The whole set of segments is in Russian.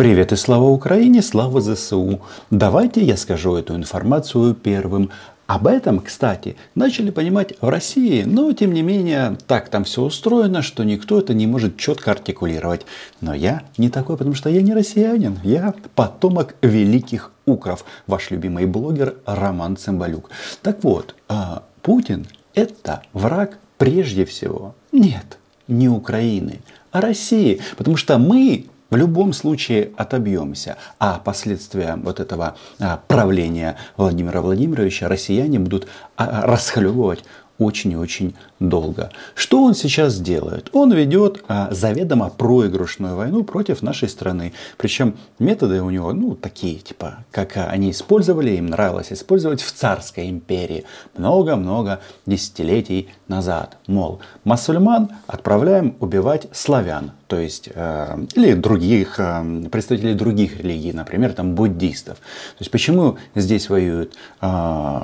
Привет и слава Украине, слава ЗСУ. Давайте я скажу эту информацию первым. Об этом, кстати, начали понимать в России, но тем не менее так там все устроено, что никто это не может четко артикулировать. Но я не такой, потому что я не россиянин, я потомок великих укров, ваш любимый блогер Роман Цымбалюк. Так вот, а, Путин это враг прежде всего. Нет, не Украины, а России. Потому что мы в любом случае отобьемся. А последствия вот этого а, правления Владимира Владимировича россияне будут а, расхлебывать очень и очень долго. Что он сейчас делает? Он ведет а, заведомо проигрышную войну против нашей страны. Причем методы у него, ну, такие, типа, как они использовали, им нравилось использовать в царской империи много-много десятилетий назад. Мол, мусульман отправляем убивать славян, то есть, э, или других, э, представителей других религий, например, там, буддистов. То есть, почему здесь воюют э,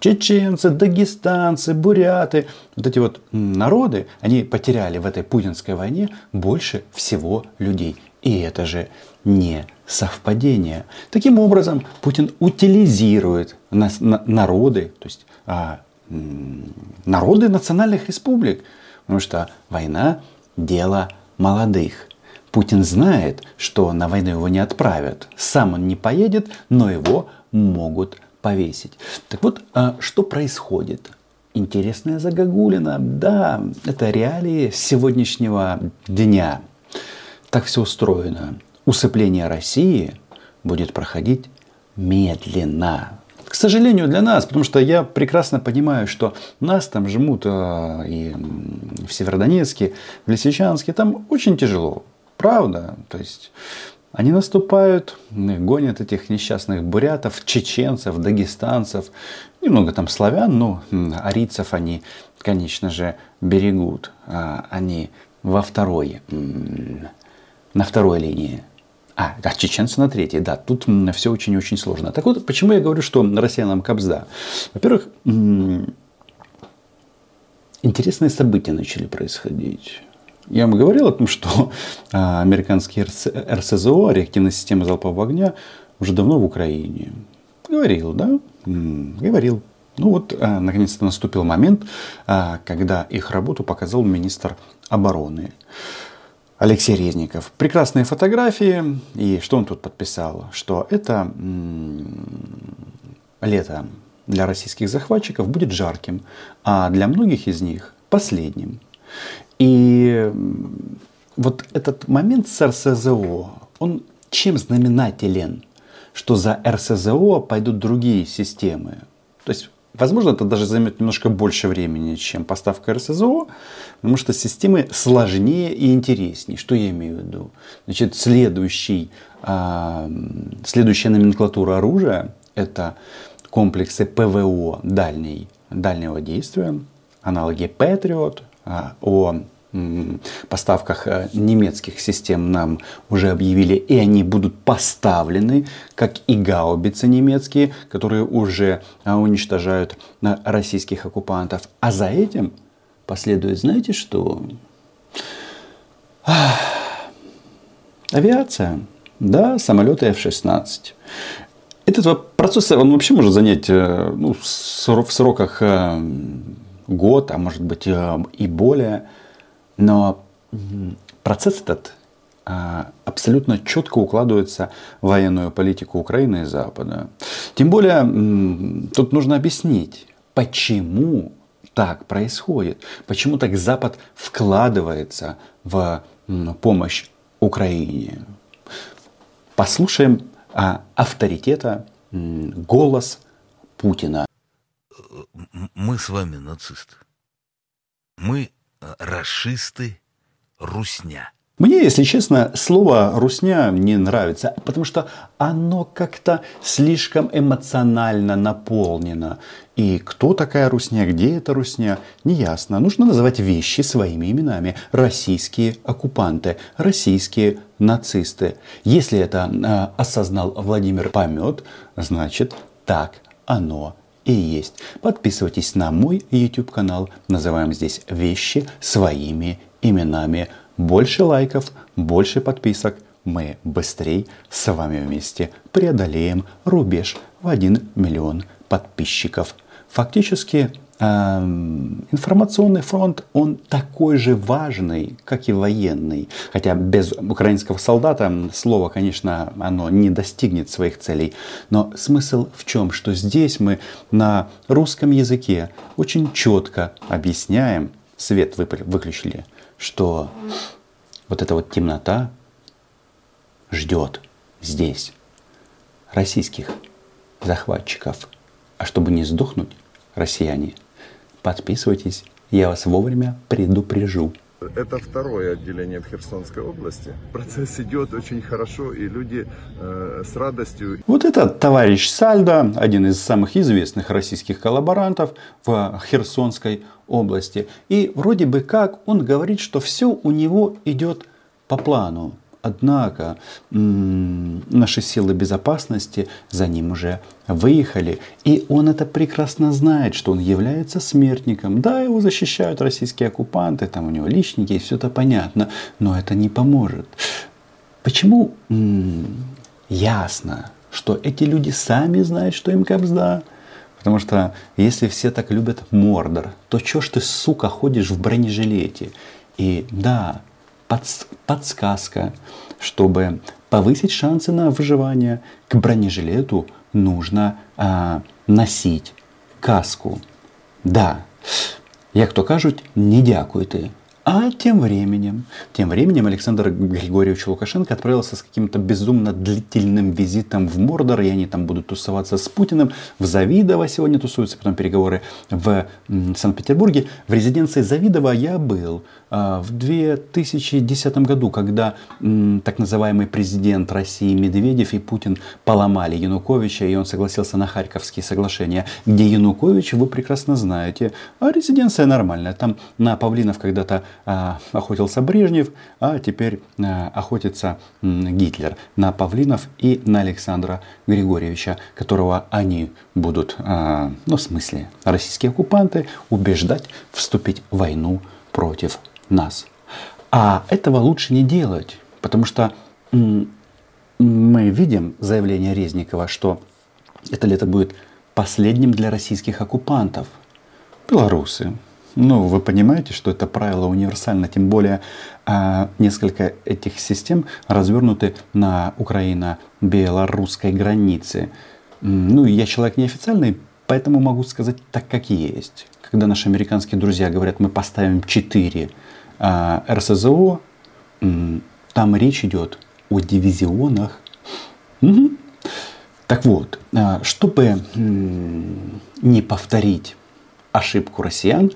чеченцы, дагестанцы, буряты, вот эти вот народы, они потеряли в этой путинской войне больше всего людей. И это же не совпадение. Таким образом, Путин утилизирует нас, на, народы, то есть а, народы национальных республик. Потому что война – дело молодых. Путин знает, что на войну его не отправят. Сам он не поедет, но его могут повесить. Так вот, а, что происходит? Интересная загогулина. Да, это реалии сегодняшнего дня. Так все устроено. Усыпление России будет проходить медленно. К сожалению для нас, потому что я прекрасно понимаю, что нас там жмут э, и в Северодонецке, в Лисичанске, там очень тяжело. Правда. То есть они наступают, гонят этих несчастных бурятов, чеченцев, дагестанцев, немного там славян, но арийцев они, конечно же, берегут. А, они во второй, на второй линии. А, а чеченцы на третьей, да, тут все очень-очень сложно. Так вот, почему я говорю, что россиянам кобзда? Во-первых, интересные события начали происходить. Я вам говорил о том, что а, американский РСЗО, реактивная система залпового огня, уже давно в Украине. Говорил, да? Говорил. Ну вот, а, наконец-то наступил момент, а, когда их работу показал министр обороны. Алексей Резников. Прекрасные фотографии. И что он тут подписал? Что это лето для российских захватчиков будет жарким, а для многих из них последним. И вот этот момент с РСЗО, он чем знаменателен? Что за РСЗО пойдут другие системы. То есть Возможно, это даже займет немножко больше времени, чем поставка РСЗО, потому что системы сложнее и интереснее. Что я имею в виду? Значит, следующий, а, следующая номенклатура оружия – это комплексы ПВО дальней, дальнего действия, аналоги Patriot, а, о поставках э, немецких систем нам уже объявили, и они будут поставлены, как и гаубицы немецкие, которые уже э, уничтожают э, российских оккупантов. А за этим последует, знаете что? Авиация. Да, самолеты F-16. Этот процесс, он вообще может занять ну, в сроках год, а может быть и более. Но процесс этот а, абсолютно четко укладывается в военную политику Украины и Запада. Тем более, тут нужно объяснить, почему так происходит, почему так Запад вкладывается в помощь Украине. Послушаем а, авторитета, голос Путина. Мы с вами нацисты. Мы расисты, русня. Мне, если честно, слово «русня» не нравится, потому что оно как-то слишком эмоционально наполнено. И кто такая русня, где эта русня, неясно. Нужно называть вещи своими именами. Российские оккупанты, российские нацисты. Если это э, осознал Владимир Помет, значит так оно и есть. Подписывайтесь на мой YouTube канал. Называем здесь вещи своими именами. Больше лайков, больше подписок, мы быстрее с вами вместе преодолеем рубеж в 1 миллион подписчиков. Фактически информационный фронт, он такой же важный, как и военный. Хотя без украинского солдата слово, конечно, оно не достигнет своих целей. Но смысл в чем? Что здесь мы на русском языке очень четко объясняем, свет выключили, что вот эта вот темнота ждет здесь российских захватчиков. А чтобы не сдохнуть, россияне – Подписывайтесь, я вас вовремя предупрежу. Это второе отделение в Херсонской области. Процесс идет очень хорошо, и люди э, с радостью... Вот это товарищ Сальдо, один из самых известных российских коллаборантов в Херсонской области. И вроде бы как он говорит, что все у него идет по плану. Однако наши силы безопасности за ним уже выехали. И он это прекрасно знает, что он является смертником. Да, его защищают российские оккупанты, там у него личники, и все это понятно. Но это не поможет. Почему? ясно, что эти люди сами знают, что им кобзда. Потому что если все так любят Мордор, то чё ж ты, сука, ходишь в бронежилете? И да, подсказка. Чтобы повысить шансы на выживание, к бронежилету нужно а, носить каску. Да, як то кажуть, не дякуйте. А тем временем, тем временем Александр Григорьевич Лукашенко отправился с каким-то безумно длительным визитом в Мордор, и они там будут тусоваться с Путиным. В Завидово сегодня тусуются, потом переговоры в Санкт-Петербурге. В резиденции Завидова я был в 2010 году, когда так называемый президент России Медведев и Путин поломали Януковича, и он согласился на Харьковские соглашения, где Янукович, вы прекрасно знаете, а резиденция нормальная. Там на Павлинов когда-то а, охотился Брежнев, а теперь а, охотится Гитлер. На Павлинов и на Александра Григорьевича, которого они будут, а, ну в смысле, российские оккупанты, убеждать вступить в войну против нас. А этого лучше не делать, потому что мы видим заявление Резникова, что это лето будет последним для российских оккупантов. Белорусы, ну, вы понимаете, что это правило универсально, тем более а, несколько этих систем развернуты на Украино-белорусской границе. Ну, я человек неофициальный, поэтому могу сказать так, как есть. Когда наши американские друзья говорят, мы поставим 4 а, РСЗО, там речь идет о дивизионах. Угу. Так вот, а, чтобы не повторить ошибку россиян,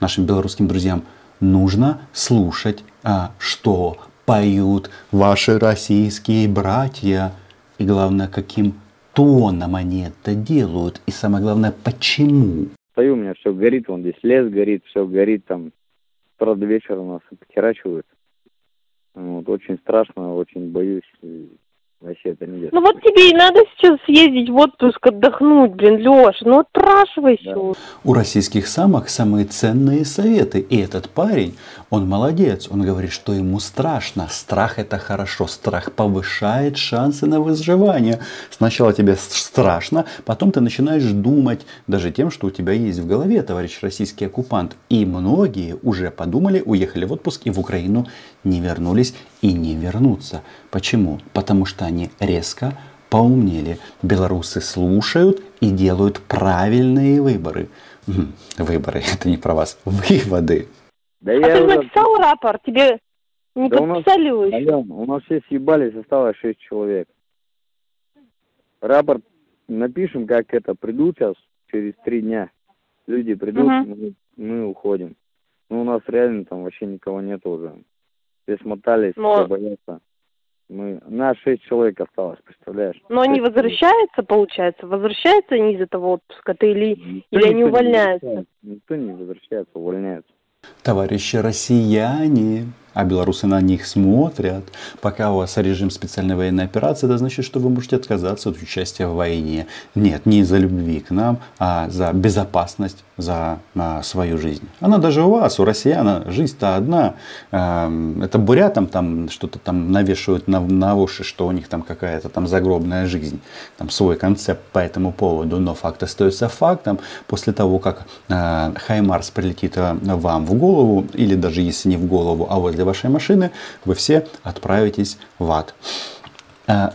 нашим белорусским друзьям, нужно слушать, а, что поют ваши российские братья. И главное, каким тоном они это делают. И самое главное, почему. Стою, у меня все горит, вон здесь лес горит, все горит, там, правда, вечером нас потерачивают. Вот, очень страшно, очень боюсь. Вообще это не Ну вот тебе и надо сейчас съездить в отпуск, отдохнуть, блин, Леша, ну отпрашивайся. Да. У российских самок самые ценные советы. И этот парень, он молодец. Он говорит, что ему страшно. Страх это хорошо. Страх повышает шансы на выживание. Сначала тебе страшно, потом ты начинаешь думать даже тем, что у тебя есть в голове, товарищ российский оккупант. И многие уже подумали, уехали в отпуск и в Украину не вернулись и не вернутся. Почему? Потому что они резко поумнели. Белорусы слушают и делают правильные выборы. Выборы, это не про вас. Выводы. Да а я ты уже... написал рапорт? Тебе не да подписали у нас, Ален, у нас все съебались, осталось шесть человек. Рапорт напишем, как это, придут сейчас, через три дня. Люди придут, угу. мы, мы уходим. Ну, у нас реально там вообще никого нет уже. Все смотались, Но... все боятся. Мы, нас шесть человек осталось, представляешь? Но они возвращаются, получается? Возвращаются они из этого отпуска? Ты или, или они увольняются? Никто не возвращается, увольняются. товарищи россияне, а белорусы на них смотрят. Пока у вас режим специальной военной операции, это значит, что вы можете отказаться от участия в войне. Нет, не из-за любви к нам, а за безопасность, за а, свою жизнь. Она даже у вас, у россиян, жизнь-то одна. Э, это бурятам там что-то там навешивают на, на уши, что у них там какая-то там загробная жизнь. Там свой концепт по этому поводу. Но факт остается фактом. После того, как э, Хаймарс прилетит э, вам в голову, или даже если не в голову, а возле вашей машины, вы все отправитесь в ад. А,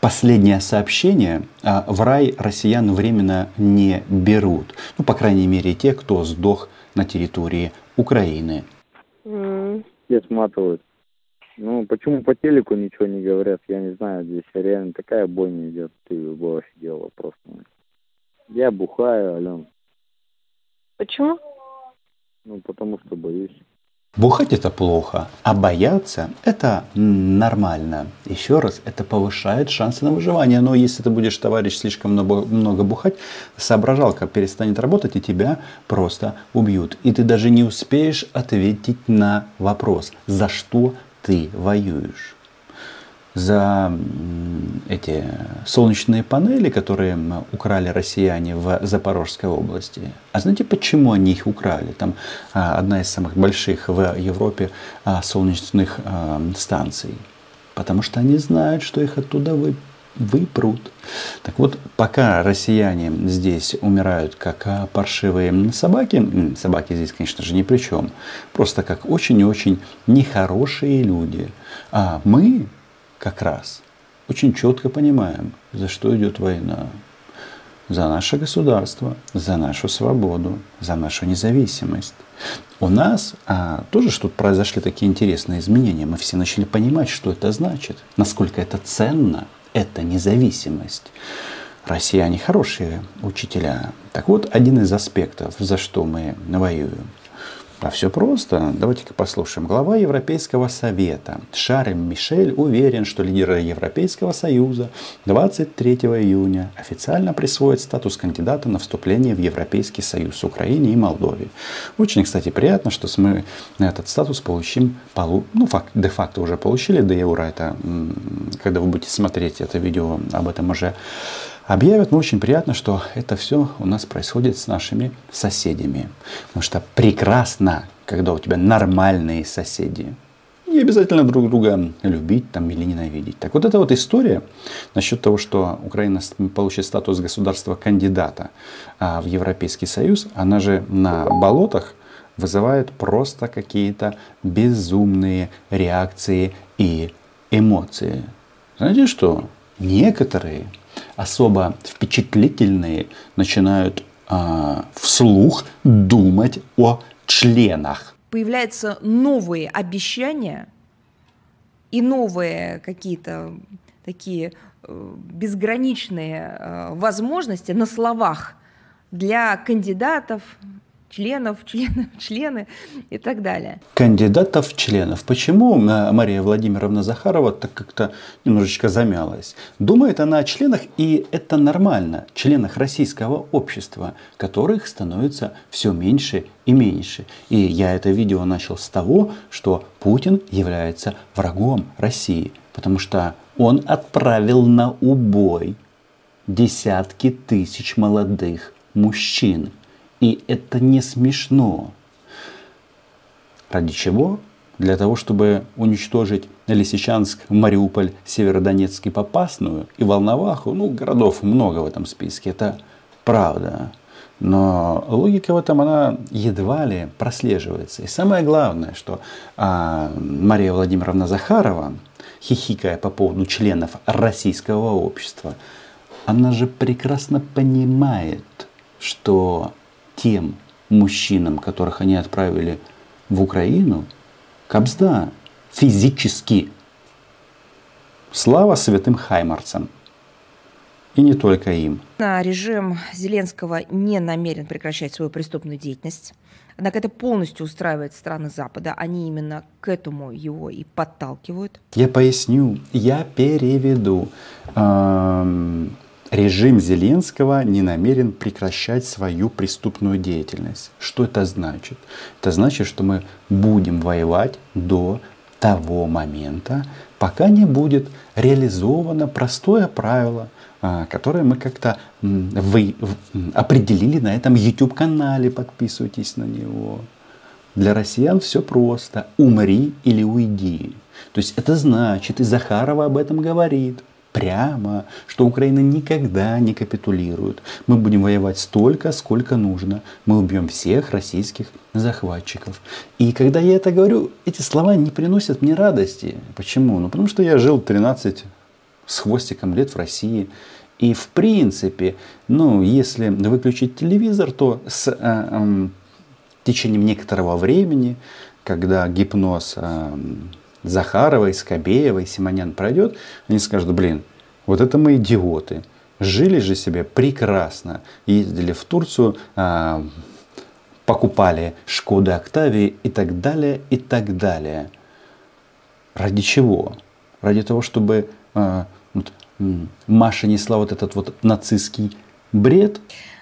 последнее сообщение. А, в рай россиян временно не берут. Ну, по крайней мере, те, кто сдох на территории Украины. Все сматывают. Ну, почему по телеку ничего не говорят, я не знаю. Здесь реально такая бойня идет. Ты бы офигела просто. Я бухаю, Ален. Почему? Ну, потому что боюсь. Бухать это плохо, а бояться это нормально. Еще раз, это повышает шансы на выживание. Но если ты будешь, товарищ, слишком много, много бухать, соображалка перестанет работать и тебя просто убьют. И ты даже не успеешь ответить на вопрос, за что ты воюешь за эти солнечные панели, которые украли россияне в Запорожской области. А знаете, почему они их украли? Там а, одна из самых больших в Европе а, солнечных а, станций. Потому что они знают, что их оттуда вы, выпрут. Так вот, пока россияне здесь умирают как паршивые собаки, собаки здесь, конечно же, ни при чем, просто как очень и очень нехорошие люди, а мы как раз очень четко понимаем, за что идет война. За наше государство, за нашу свободу, за нашу независимость. У нас а, тоже что-то произошли такие интересные изменения. Мы все начали понимать, что это значит, насколько это ценно, эта независимость. Россияне хорошие учителя. Так вот, один из аспектов, за что мы воюем – а все просто. Давайте-ка послушаем. Глава Европейского совета Шарль Мишель уверен, что лидеры Европейского союза 23 июня официально присвоят статус кандидата на вступление в Европейский союз Украине и Молдове. Очень, кстати, приятно, что мы этот статус получим, полу, ну, факт, де-факто уже получили, до евро это, когда вы будете смотреть это видео, об этом уже объявят. Но очень приятно, что это все у нас происходит с нашими соседями. Потому что прекрасно, когда у тебя нормальные соседи. Не обязательно друг друга любить там, или ненавидеть. Так вот эта вот история насчет того, что Украина получит статус государства-кандидата а, в Европейский Союз, она же на болотах вызывает просто какие-то безумные реакции и эмоции. Знаете что? Некоторые особо впечатлительные начинают а, вслух думать о членах. Появляются новые обещания и новые какие-то такие э, безграничные э, возможности на словах для кандидатов, членов, членов, члены и так далее. Кандидатов членов. Почему э, Мария Владимировна Захарова так как-то немножечко замялась? Думает она о членах, и это нормально, членах российского общества, которых становится все меньше и меньше. И я это видео начал с того, что Путин является врагом России, потому что он отправил на убой десятки тысяч молодых мужчин – и это не смешно. Ради чего? Для того, чтобы уничтожить Лисичанск, Мариуполь, Северодонецк и Попасную и Волноваху. Ну, городов много в этом списке, это правда. Но логика в этом, она едва ли прослеживается. И самое главное, что а, Мария Владимировна Захарова, хихикая по поводу членов российского общества, она же прекрасно понимает, что тем мужчинам, которых они отправили в Украину, кабзда физически. Слава святым хаймарцам. И не только им. Режим Зеленского не намерен прекращать свою преступную деятельность. Однако это полностью устраивает страны Запада. Они именно к этому его и подталкивают. Я поясню, я переведу. Режим Зеленского не намерен прекращать свою преступную деятельность. Что это значит? Это значит, что мы будем воевать до того момента, пока не будет реализовано простое правило, а, которое мы как-то вы определили на этом YouTube-канале, подписывайтесь на него. Для россиян все просто. Умри или уйди. То есть это значит, и Захарова об этом говорит прямо, что Украина никогда не капитулирует. Мы будем воевать столько, сколько нужно. Мы убьем всех российских захватчиков. И когда я это говорю, эти слова не приносят мне радости. Почему? Ну потому что я жил 13 с хвостиком лет в России. И в принципе, ну, если выключить телевизор, то с э, э, течением некоторого времени, когда гипноз э, Захаровой, Скобеевой, Симонян пройдет, они скажут, блин, вот это мы идиоты. Жили же себе прекрасно. Ездили в Турцию, э, покупали Шкоды Октавии и так далее, и так далее. Ради чего? Ради того, чтобы вот, Маша несла вот этот вот нацистский бред.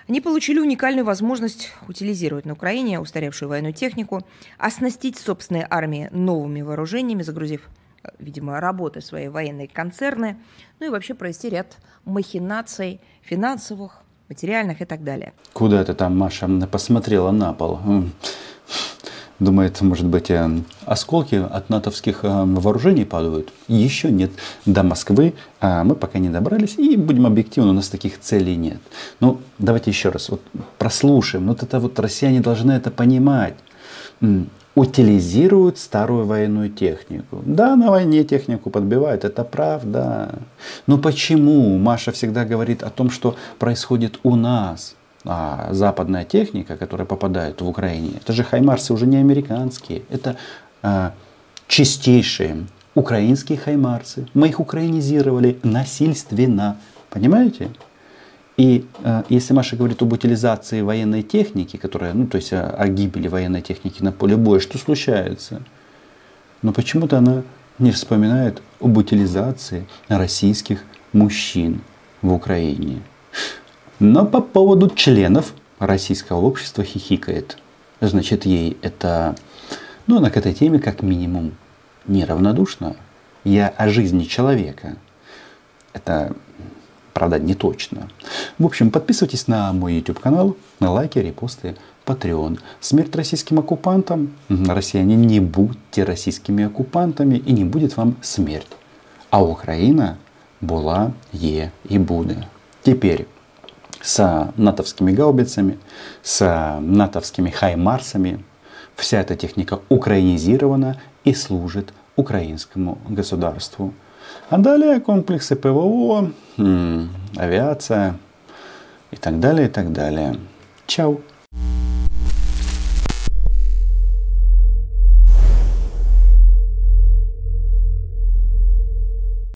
Они получили уникальную возможность утилизировать на Украине устаревшую военную технику, оснастить собственные армии новыми вооружениями, загрузив, видимо, работы своей военной концерны, ну и вообще провести ряд махинаций финансовых, материальных и так далее. Куда ты там, Маша, посмотрела на пол? Думает, может быть, э, осколки от натовских э, вооружений падают? Еще нет. До Москвы а мы пока не добрались. И будем объективны, у нас таких целей нет. Ну, давайте еще раз вот прослушаем. Вот это вот россияне должны это понимать. Утилизируют старую военную технику. Да, на войне технику подбивают, это правда. Но почему Маша всегда говорит о том, что происходит у нас? А, западная техника, которая попадает в Украине, это же хаймарсы уже не американские, это а, чистейшие украинские хаймарсы. Мы их украинизировали насильственно. Понимаете? И э, если Маша говорит об утилизации военной техники, которая, ну, то есть о, о гибели военной техники на поле боя, что случается? Но почему-то она не вспоминает об утилизации российских мужчин в Украине. Но по поводу членов российского общества хихикает. Значит, ей это... Ну, она к этой теме как минимум неравнодушна. Я о жизни человека. Это, правда, не точно. В общем, подписывайтесь на мой YouTube канал, на лайки, репосты, Patreon. Смерть российским оккупантам. Россияне, не будьте российскими оккупантами и не будет вам смерть. А Украина была, е и будет. Теперь с натовскими гаубицами, с натовскими хаймарсами. Вся эта техника украинизирована и служит украинскому государству. А далее комплексы ПВО, авиация и так далее, и так далее. Чао!